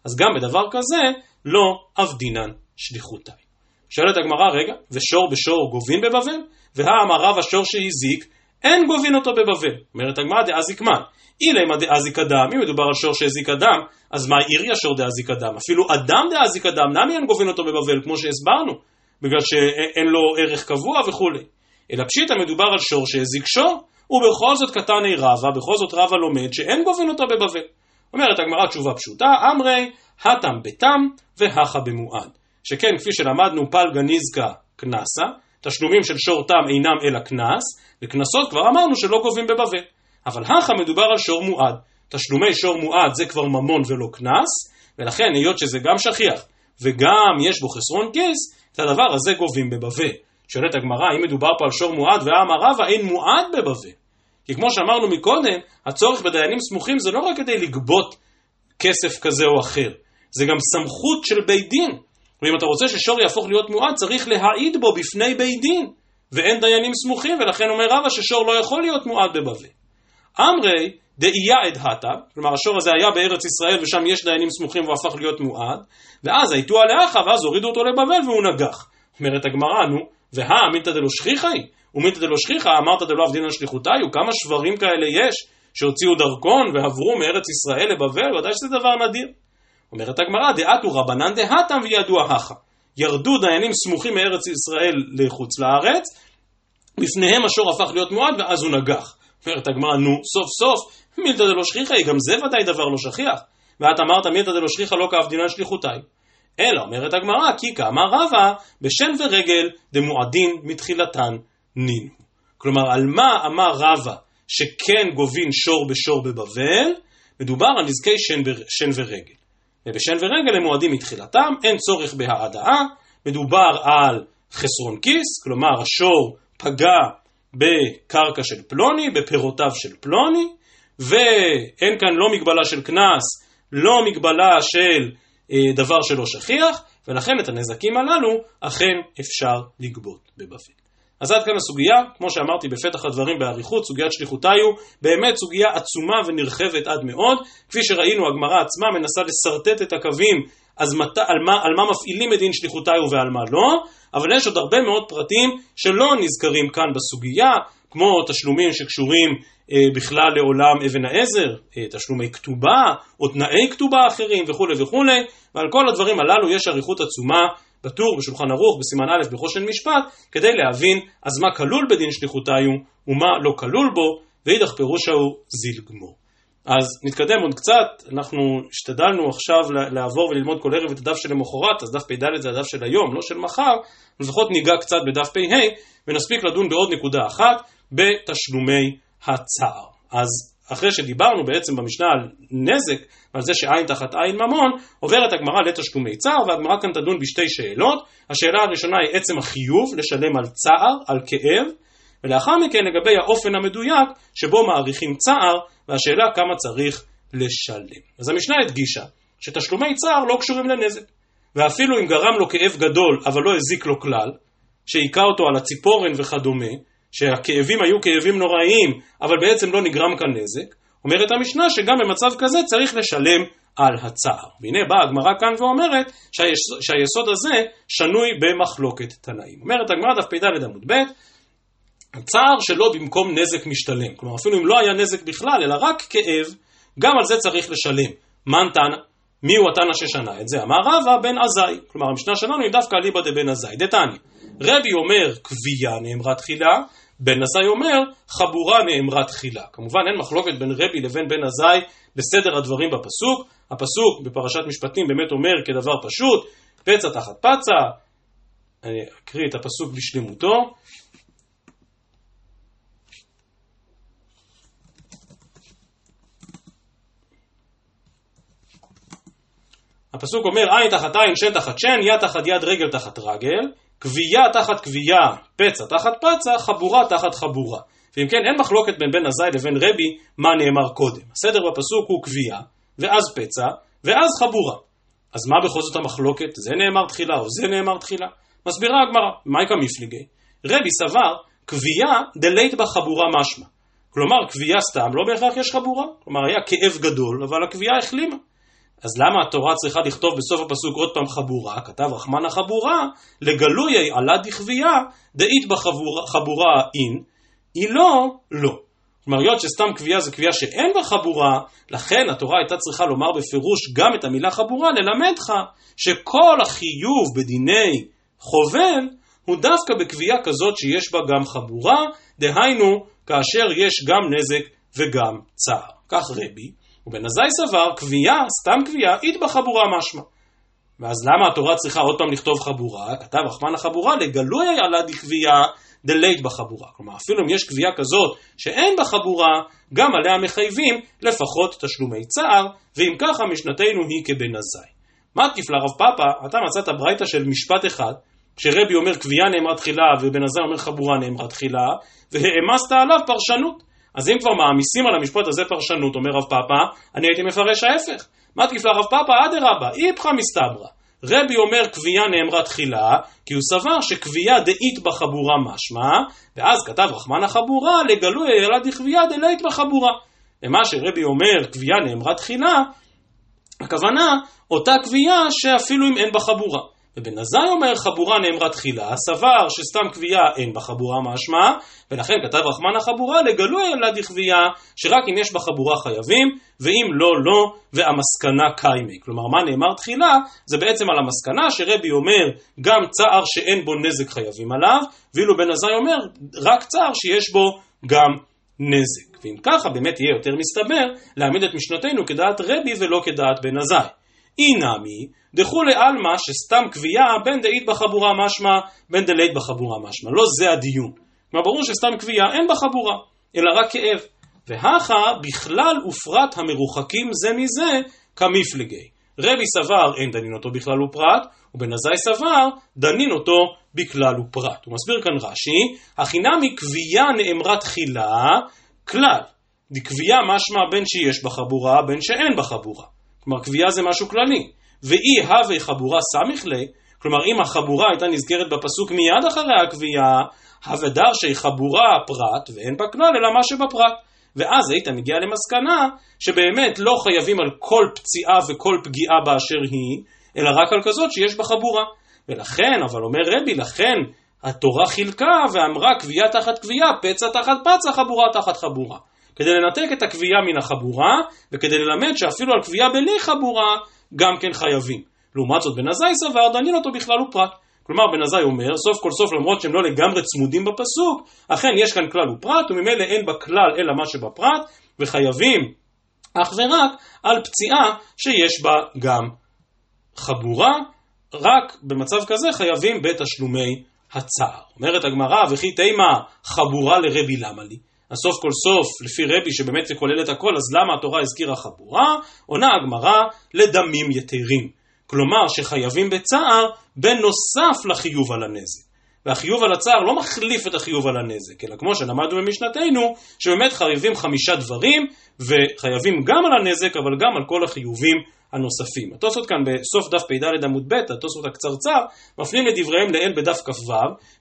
אז גם בדבר כזה, לא אף דינן שליחותיי. שואלת הגמרא, רגע, ושור בשור גובין בבבל? והאמר רב השור שהזיק, אין גובין אותו בבבל. אומרת הגמרא דאזיק מה? אילמה דאזיק אדם, אם מדובר על שור שהזיק אדם, אז מה עירי השור דאזיק אדם? אפילו אדם דאזיק אדם, נמי אין גובין אותו בבבל, כמו שהסברנו, בגלל שאין לו ערך קבוע וכולי. אלא פשיטא מדובר על שור שהזיק שור, ובכל זאת קטני רבה, בכל זאת רבה לומד שאין גובין אותו בבבל. אומרת הגמרא תשובה פשוטה, אמרי, התם בתם והכה במועד. שכן, כפי שלמדנו, פלגה נזקה קנסה, תשלומים של שור תם אינם אלא קנס, וקנסות כבר אמרנו שלא גובים בבבל. אבל הכה מדובר על שור מועד. תשלומי שור מועד זה כבר ממון ולא קנס, ולכן היות שזה גם שכיח וגם יש בו חסרון כיס, את הדבר הזה גובים בבבל. שואלת הגמרא, אם מדובר פה על שור מועד ואמר רבא, אין מועד בבבל. כי כמו שאמרנו מקודם, הצורך בדיינים סמוכים זה לא רק כדי לגבות כסף כזה או אחר, זה גם סמכות של בית דין. ואם אתה רוצה ששור יהפוך להיות מועד, צריך להעיד בו בפני בית דין. ואין דיינים סמוכים, ולכן אומר רבא ששור לא יכול להיות מועד בבבל. אמרי דאייה עד הטה, כלומר השור הזה היה בארץ ישראל ושם יש דיינים סמוכים והוא הפך להיות מועד, ואז הייתו עליך ואז הורידו אותו לבבל והוא נגח. אומרת הגמרא, נו, והא אמינתא דלא שכיחי? ומינתא דלא שכיחא אמרת דלא עבדין על שליחותיי? וכמה שברים כאלה יש שהוציאו דרכון ועברו מארץ ישראל לבבל? ודאי שזה דבר נדיר. אומרת הגמרא, דעתו רבנן דהתם וידוע הכא. ירדו דיינים סמוכים מארץ ישראל לחוץ לארץ, לפניהם השור הפך להיות מועד ואז הוא נגח. אומרת הגמרא, נו, סוף סוף, מילתא דלא שכיחי, גם זה ודאי דבר לא שכיח. ואת אמרת מילתא דלא שכיחא לא כאבדינן שליחותיי. אלא אומרת הגמרא, כי כאמר רבא, בשן ורגל דמועדין מתחילתן נינו. כלומר, על מה אמר רבא שכן גובין שור בשור בבבל? מדובר על נזקי שן, בר... שן ורגל. ובשן ורגל הם מועדים מתחילתם, אין צורך בהעדאה, מדובר על חסרון כיס, כלומר השור פגע בקרקע של פלוני, בפירותיו של פלוני, ואין כאן לא מגבלה של קנס, לא מגבלה של אה, דבר שלא שכיח, ולכן את הנזקים הללו אכן אפשר לגבות בבבל. אז עד כאן הסוגיה, כמו שאמרתי בפתח הדברים באריכות, סוגיית שליחותיו, באמת סוגיה עצומה ונרחבת עד מאוד. כפי שראינו, הגמרא עצמה מנסה לשרטט את הקווים אז מת, על, מה, על מה מפעילים את דין שליחותיו ועל מה לא, אבל יש עוד הרבה מאוד פרטים שלא נזכרים כאן בסוגיה, כמו תשלומים שקשורים אה, בכלל לעולם אבן העזר, אה, תשלומי כתובה, או תנאי כתובה אחרים וכולי וכולי, ועל כל הדברים הללו יש אריכות עצומה בטור בשולחן ערוך בסימן א' בחושן משפט, כדי להבין אז מה כלול בדין שליחותיו ומה לא כלול בו, ואידך פירושה הוא זיל גמור. אז נתקדם עוד קצת, אנחנו השתדלנו עכשיו לעבור וללמוד כל ערב את הדף שלמחרת, אז דף פ"ד זה הדף של היום, לא של מחר, לפחות ניגע קצת בדף פ"ה, ונספיק לדון בעוד נקודה אחת, בתשלומי הצער. אז אחרי שדיברנו בעצם במשנה על נזק ועל זה שעין תחת עין ממון, עוברת הגמרא לתשלומי צער, והגמרא כאן תדון בשתי שאלות. השאלה הראשונה היא עצם החיוב לשלם על צער, על כאב, ולאחר מכן לגבי האופן המדויק שבו מעריכים צער, והשאלה כמה צריך לשלם. אז המשנה הדגישה שתשלומי צער לא קשורים לנזק, ואפילו אם גרם לו כאב גדול אבל לא הזיק לו כלל, שהיכה אותו על הציפורן וכדומה, שהכאבים היו כאבים נוראיים, אבל בעצם לא נגרם כאן נזק, אומרת המשנה שגם במצב כזה צריך לשלם על הצער. והנה באה הגמרא כאן ואומרת שהיסוד, שהיסוד הזה שנוי במחלוקת תנאים. אומרת הגמרא דף פ"ד עמוד ב' הצער שלו במקום נזק משתלם. כלומר אפילו אם לא היה נזק בכלל, אלא רק כאב, גם על זה צריך לשלם. מן תנא? מי הוא התנא ששנה את זה? אמר רבא בן עזאי. כלומר המשנה שלנו היא דווקא אליבא דבן עזאי. דתניא. רבי אומר כבייה נאמרה תחילה, בן עזאי אומר חבורה נאמרה תחילה. כמובן אין מחלוקת בין רבי לבין בן עזאי בסדר הדברים בפסוק. הפסוק בפרשת משפטים באמת אומר כדבר פשוט, פצע תחת פצע. אני אקריא את הפסוק בשלמותו. הפסוק אומר עין תחת עין, שן תחת שן, יד תחת יד, רגל תחת רגל, כבייה תחת כבייה, פצע תחת פצע, חבורה תחת חבורה. ואם כן, אין מחלוקת בין בן עזאי לבין רבי מה נאמר קודם. הסדר בפסוק הוא כבייה, ואז פצע, ואז חבורה. אז מה בכל זאת המחלוקת? זה נאמר תחילה או זה נאמר תחילה? מסבירה הגמרא, מייקה מפליגי. רבי סבר, כבייה דלית בחבורה משמע. כלומר, כבייה סתם, לא בהכרח יש חבורה. כלומר, היה כאב גדול, אבל הכבייה החלימה. אז למה התורה צריכה לכתוב בסוף הפסוק עוד פעם חבורה? כתב רחמן החבורה, לגלויי עלה דכביה, דאית בחבורה אין, היא לא, לא. כלומר, היות שסתם קביעה זה קביעה שאין בה חבורה, לכן התורה הייתה צריכה לומר בפירוש גם את המילה חבורה, ללמד לך שכל החיוב בדיני חובל הוא דווקא בקביעה כזאת שיש בה גם חבורה, דהיינו, כאשר יש גם נזק וגם צער. כך רבי, ובן עזאי סבר, קביעה, סתם קביעה, אית בחבורה משמע. ואז למה התורה צריכה עוד פעם לכתוב חבורה? כתב רחמן החבורה, לגלוי עלה דקביעה דלית בחבורה. כלומר, אפילו אם יש קביעה כזאת שאין בה חבורה, גם עליה מחייבים לפחות תשלומי צער, ואם ככה משנתנו היא כבן עזאי. מה תקיף לרב פאפה, אתה מצאת ברייתא של משפט אחד, שרבי אומר קביעה נאמרה תחילה ובן עזאי אומר חבורה נאמרה תחילה, והעמסת עליו פרשנות. אז אם כבר מעמיסים על המשפט הזה פרשנות, אומר רב פאפא, אני הייתי מפרש ההפך. מה תקיף לרב פאפא? אדרבה, איפכא מסתברא. רבי אומר קביעה נאמרה תחילה, כי הוא סבר שקביעה דאית בחבורה משמע, ואז כתב רחמן החבורה לגלוי אלא דכביעה דלית בחבורה. ומה שרבי אומר קביעה נאמרה תחילה, הכוונה אותה קביעה שאפילו אם אין בה חבורה. ובן עזאי אומר חבורה נאמרה תחילה, סבר שסתם קביעה אין בה חבורה משמע, ולכן כתב רחמן החבורה לגלוי אלא דכביעה, שרק אם יש בה חבורה חייבים, ואם לא, לא, והמסקנה קיימי. כלומר, מה נאמר תחילה? זה בעצם על המסקנה שרבי אומר גם צער שאין בו נזק חייבים עליו, ואילו בן עזאי אומר רק צער שיש בו גם נזק. ואם ככה באמת יהיה יותר מסתבר להעמיד את משנתנו כדעת רבי ולא כדעת בן עזאי. אי נמי, דכולי עלמא שסתם קביעה בין דאית בחבורה משמע, בין דלית בחבורה משמע. לא זה הדיון. כלומר ברור שסתם קביעה אין בחבורה, אלא רק כאב. והכה בכלל ופרט המרוחקים זה מזה כמפלגי. רבי סבר אין דנין אותו בכלל ופרט, ובן עזאי סבר דנין אותו בכלל ופרט. הוא מסביר כאן רש"י, החינמי קביעה נאמרה תחילה כלל. דקביעה משמע בין שיש בחבורה בין שאין בחבורה. כלומר קביעה זה משהו כללי. ואי הווה חבורה סמיך ליה, כלומר אם החבורה הייתה נזכרת בפסוק מיד אחרי הקביעה, הווה דרשי חבורה פרט ואין בה כלל אלא מה שבפרט. ואז היית מגיע למסקנה שבאמת לא חייבים על כל פציעה וכל פגיעה באשר היא, אלא רק על כזאת שיש בה חבורה. ולכן, אבל אומר רבי, לכן התורה חילקה ואמרה קביעה תחת קביעה, פצע תחת פצע, חבורה תחת חבורה. כדי לנתק את הקביעה מן החבורה, וכדי ללמד שאפילו על קביעה בלי חבורה, גם כן חייבים. לעומת זאת בן עזאי סבר, דנין אותו בכלל ופרט. כלומר בן עזאי אומר, סוף כל סוף למרות שהם לא לגמרי צמודים בפסוק, אכן יש כאן כלל ופרט, וממילא אין בה כלל אלא מה שבפרט, וחייבים אך ורק על פציעה שיש בה גם חבורה, רק במצב כזה חייבים בתשלומי הצער. אומרת הגמרא, וכי תימה חבורה לרבי למה לי? אז סוף כל סוף, לפי רבי שבאמת זה כולל את הכל, אז למה התורה הזכירה חבורה? עונה הגמרא, לדמים יתרים. כלומר שחייבים בצער בנוסף לחיוב על הנזק. והחיוב על הצער לא מחליף את החיוב על הנזק, אלא כמו שלמדנו במשנתנו, שבאמת חייבים חמישה דברים, וחייבים גם על הנזק, אבל גם על כל החיובים הנוספים. התוספות כאן בסוף דף פ"ד עמוד ב', התוספות הקצרצר, מפנים לדבריהם לעיל בדף כ"ו,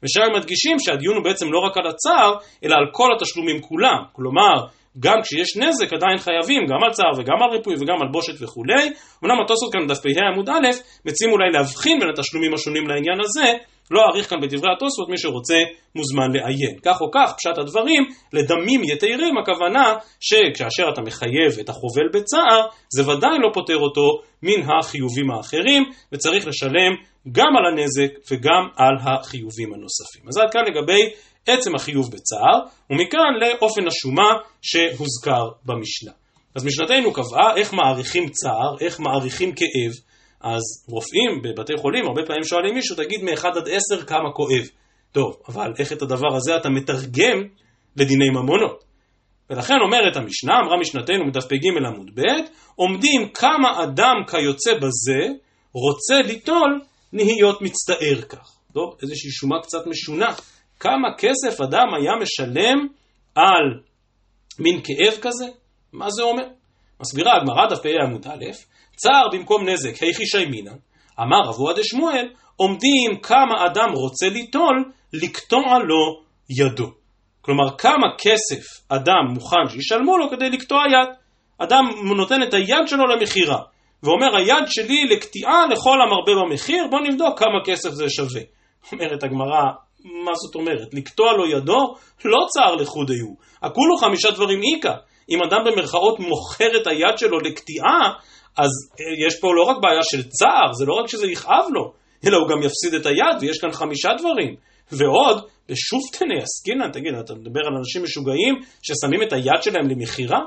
ושם הם מדגישים שהדיון הוא בעצם לא רק על הצער, אלא על כל התשלומים כולם. כלומר, גם כשיש נזק עדיין חייבים, גם על צער וגם על ריפוי וגם על בושת וכולי. אמנם התוספות כאן בדף פ"ה עמוד א', מציעים אולי להבחין בין התשלומים השונים לעניין הזה, לא אאריך כאן בדברי התוספות, מי שרוצה מוזמן לעיין. כך או כך, פשט הדברים, לדמים יתירים, הכוונה שכאשר אתה מחייב את החובל בצער, זה ודאי לא פוטר אותו מן החיובים האחרים, וצריך לשלם גם על הנזק וגם על החיובים הנוספים. אז עד כאן לגבי עצם החיוב בצער, ומכאן לאופן השומה שהוזכר במשנה. אז משנתנו קבעה איך מעריכים צער, איך מעריכים כאב, אז רופאים בבתי חולים הרבה פעמים שואלים מישהו, תגיד מ-1 עד 10 כמה כואב. טוב, אבל איך את הדבר הזה אתה מתרגם לדיני ממונות? ולכן אומרת המשנה, אמרה משנתנו מדף פג עמוד ב', עומדים כמה אדם כיוצא בזה רוצה ליטול נהיות מצטער כך. טוב, איזושהי שומה קצת משונה. כמה כסף אדם היה משלם על מין כאב כזה? מה זה אומר? מסבירה הגמרא דף פ"א עמוד א', צער במקום נזק, היכי שיימינא, אמר אבוה דשמואל, עומדים כמה אדם רוצה ליטול, לקטוע לו ידו. כלומר, כמה כסף אדם מוכן שישלמו לו כדי לקטוע יד. אדם נותן את היד שלו למכירה, ואומר, היד שלי לקטיעה לכל המרבה במחיר, בוא נבדוק כמה כסף זה שווה. אומרת הגמרא, מה זאת אומרת? לקטוע לו ידו? לא צער לחודי הוא. הכולו חמישה דברים איכא. אם אדם במרכאות מוכר את היד שלו לקטיעה, אז אה, יש פה לא רק בעיה של צער, זה לא רק שזה יכאב לו, אלא הוא גם יפסיד את היד, ויש כאן חמישה דברים. ועוד, בשופטני עסקינן, תגיד, אתה מדבר על אנשים משוגעים ששמים את היד שלהם למכירה?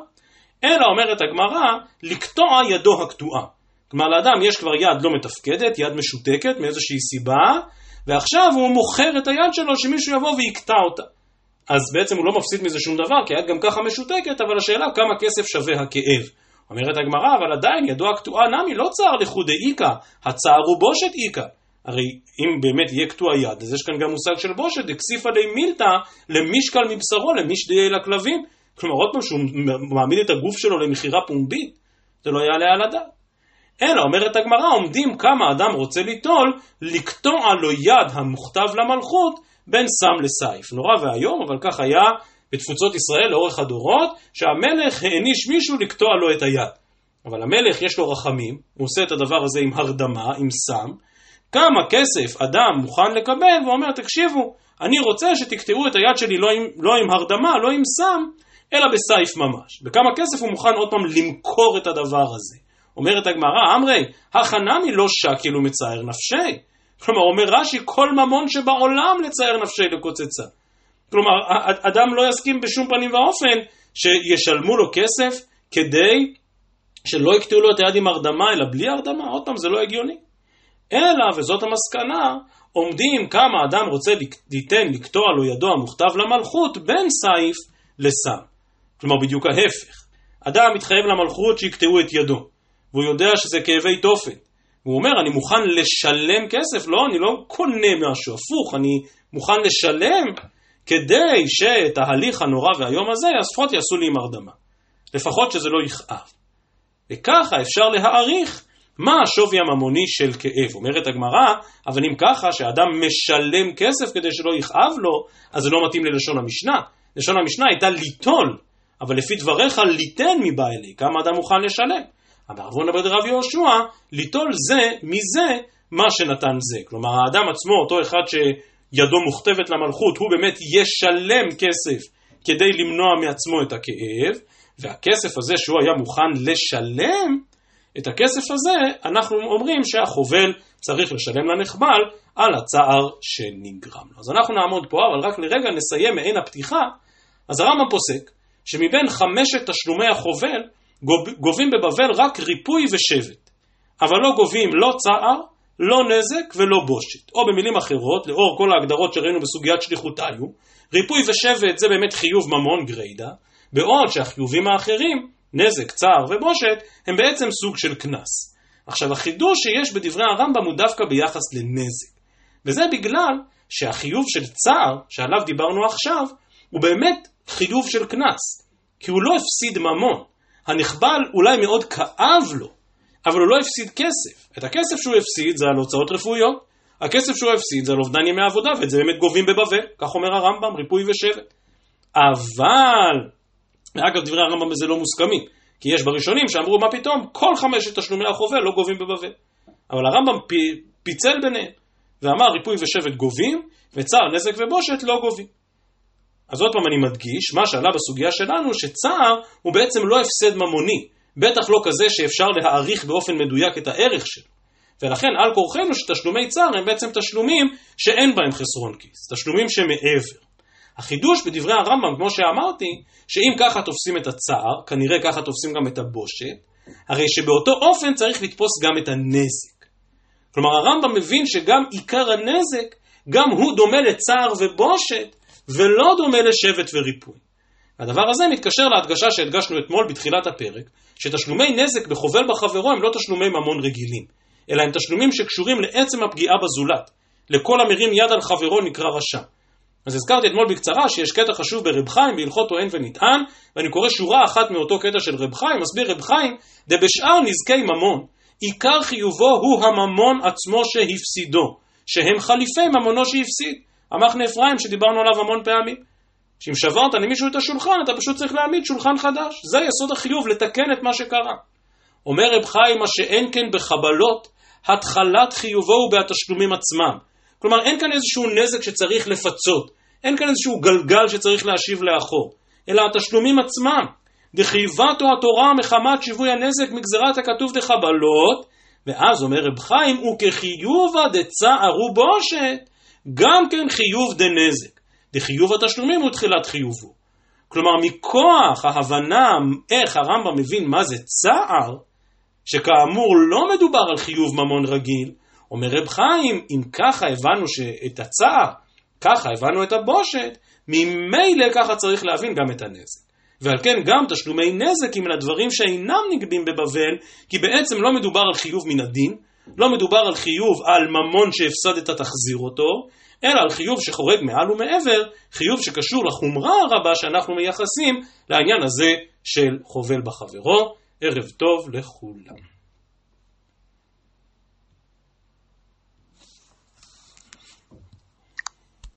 אלא אומרת הגמרא, לקטוע ידו הקטועה. כלומר, לאדם יש כבר יד לא מתפקדת, יד משותקת מאיזושהי סיבה, ועכשיו הוא מוכר את היד שלו שמישהו יבוא ויקטע אותה. אז בעצם הוא לא מפסיד מזה שום דבר, כי היד גם ככה משותקת, אבל השאלה כמה כסף שווה הכאב. אומרת הגמרא, אבל עדיין ידו הקטועה נמי לא צער לחודי איכא, הצער הוא בושת איכא. הרי אם באמת יהיה קטוע יד, אז יש כאן גם מושג של בושת, דקסיפא די מילתא למשקל מבשרו, למשדיי לכלבים. כלומר, עוד פעם שהוא מעמיד את הגוף שלו למכירה פומבית, זה לא יעלה על הדעת. אלא, אומרת הגמרא, עומדים כמה אדם רוצה ליטול, לקטוע לו יד המוכתב למלכות בין סם לסייף. נורא ואיום, אבל כך היה בתפוצות ישראל לאורך הדורות, שהמלך העניש מישהו לקטוע לו את היד. אבל המלך יש לו רחמים, הוא עושה את הדבר הזה עם הרדמה, עם סם. כמה כסף אדם מוכן לקבל, ואומר, תקשיבו, אני רוצה שתקטעו את היד שלי לא עם, לא עם הרדמה, לא עם סם, אלא בסייף ממש. בכמה כסף הוא מוכן עוד פעם למכור את הדבר הזה. אומרת הגמרא, אמרי, החנמי לא שקיל ומצער נפשי. כלומר, אומר רש"י, כל ממון שבעולם לצייר נפשי לקוצצה. כלומר, אדם לא יסכים בשום פנים ואופן שישלמו לו כסף כדי שלא יקטעו לו את היד עם הרדמה, אלא בלי הרדמה, עוד פעם, זה לא הגיוני. אלא, וזאת המסקנה, עומדים כמה אדם רוצה ליתן לקטוע לו ידו המוכתב למלכות בין סייף לסם. כלומר, בדיוק ההפך. אדם מתחייב למלכות שיקטעו את ידו, והוא יודע שזה כאבי תופת. והוא אומר, אני מוכן לשלם כסף, לא, אני לא קונה משהו, הפוך, אני מוכן לשלם כדי שאת ההליך הנורא והיום הזה, לפחות יעשו לי עם הרדמה. לפחות שזה לא יכאב. וככה אפשר להעריך מה השווי הממוני של כאב. אומרת הגמרא, אבל אם ככה שאדם משלם כסף כדי שלא יכאב לו, אז זה לא מתאים ללשון המשנה. לשון המשנה הייתה ליטול, אבל לפי דבריך ליתן מבעלי, כמה אדם מוכן לשלם. אבל עוון עבד רב יהושע, ליטול זה מזה מה שנתן זה. כלומר, האדם עצמו, אותו אחד שידו מוכתבת למלכות, הוא באמת ישלם כסף כדי למנוע מעצמו את הכאב, והכסף הזה שהוא היה מוכן לשלם, את הכסף הזה אנחנו אומרים שהחובל צריך לשלם לנחבל על הצער שנגרם לו. אז אנחנו נעמוד פה, אבל רק לרגע נסיים מעין הפתיחה. אז הרמב"ם פוסק שמבין חמשת תשלומי החובל גובים בבבל רק ריפוי ושבט, אבל לא גובים לא צער, לא נזק ולא בושת. או במילים אחרות, לאור כל ההגדרות שראינו בסוגיית שליחותיו, ריפוי ושבט זה באמת חיוב ממון גריידא, בעוד שהחיובים האחרים, נזק, צער ובושת, הם בעצם סוג של קנס. עכשיו החידוש שיש בדברי הרמב"ם הוא דווקא ביחס לנזק. וזה בגלל שהחיוב של צער, שעליו דיברנו עכשיו, הוא באמת חיוב של קנס. כי הוא לא הפסיד ממון. הנחבל אולי מאוד כאב לו, אבל הוא לא הפסיד כסף. את הכסף שהוא הפסיד זה על הוצאות רפואיות, הכסף שהוא הפסיד זה על אובדן ימי עבודה, ואת זה באמת גובים בבבל, כך אומר הרמב"ם, ריפוי ושבט. אבל, אגב דברי הרמב"ם בזה לא מוסכמים, כי יש בראשונים שאמרו מה פתאום, כל חמשת תשלומי החובל לא גובים בבבל. אבל הרמב"ם פי, פיצל ביניהם, ואמר ריפוי ושבט גובים, וצער, נזק ובושת לא גובים. אז עוד פעם אני מדגיש, מה שעלה בסוגיה שלנו, שצער הוא בעצם לא הפסד ממוני, בטח לא כזה שאפשר להעריך באופן מדויק את הערך שלו. ולכן על כורחנו שתשלומי צער הם בעצם תשלומים שאין בהם חסרון כיס, תשלומים שמעבר. החידוש בדברי הרמב"ם, כמו שאמרתי, שאם ככה תופסים את הצער, כנראה ככה תופסים גם את הבושת, הרי שבאותו אופן צריך לתפוס גם את הנזק. כלומר הרמב"ם מבין שגם עיקר הנזק, גם הוא דומה לצער ובושת, ולא דומה לשבט וריפוי. הדבר הזה מתקשר להדגשה שהדגשנו אתמול בתחילת הפרק, שתשלומי נזק בחובל בחברו הם לא תשלומי ממון רגילים, אלא הם תשלומים שקשורים לעצם הפגיעה בזולת. לכל המרים יד על חברו נקרא רשע. אז הזכרתי אתמול בקצרה שיש קטע חשוב ברב חיים בהלכות טוען ונטען, ואני קורא שורה אחת מאותו קטע של רב חיים, מסביר רב חיים, דבשאר נזקי ממון, עיקר חיובו הוא הממון עצמו שהפסידו, שהם חליפי ממונו שהפסיד. המחנה אפרים שדיברנו עליו המון פעמים. שאם שברת למישהו את השולחן, אתה פשוט צריך להעמיד שולחן חדש. זה יסוד החיוב, לתקן את מה שקרה. אומר רב חיים, מה שאין כן בחבלות, התחלת חיובו הוא בהתשלומים עצמם. כלומר, אין כאן איזשהו נזק שצריך לפצות, אין כאן איזשהו גלגל שצריך להשיב לאחור, אלא התשלומים עצמם. דחייבתו התורה מחמת שיווי הנזק מגזרת הכתוב דחבלות, ואז אומר רב חיים, וכחיובה דצערו בושת, גם כן חיוב דנזק. דחיוב התשלומים הוא תחילת חיובו. כלומר, מכוח ההבנה איך הרמב"ם מבין מה זה צער, שכאמור לא מדובר על חיוב ממון רגיל, אומר רב חיים, אם ככה הבנו את הצער, ככה הבנו את הבושת, ממילא ככה צריך להבין גם את הנזק. ועל כן גם תשלומי נזק הם לדברים שאינם נגבים בבבל, כי בעצם לא מדובר על חיוב מן הדין, לא מדובר על חיוב על ממון שהפסדת תחזיר אותו, אלא על חיוב שחורג מעל ומעבר, חיוב שקשור לחומרה הרבה שאנחנו מייחסים לעניין הזה של חובל בחברו. ערב טוב לכולם.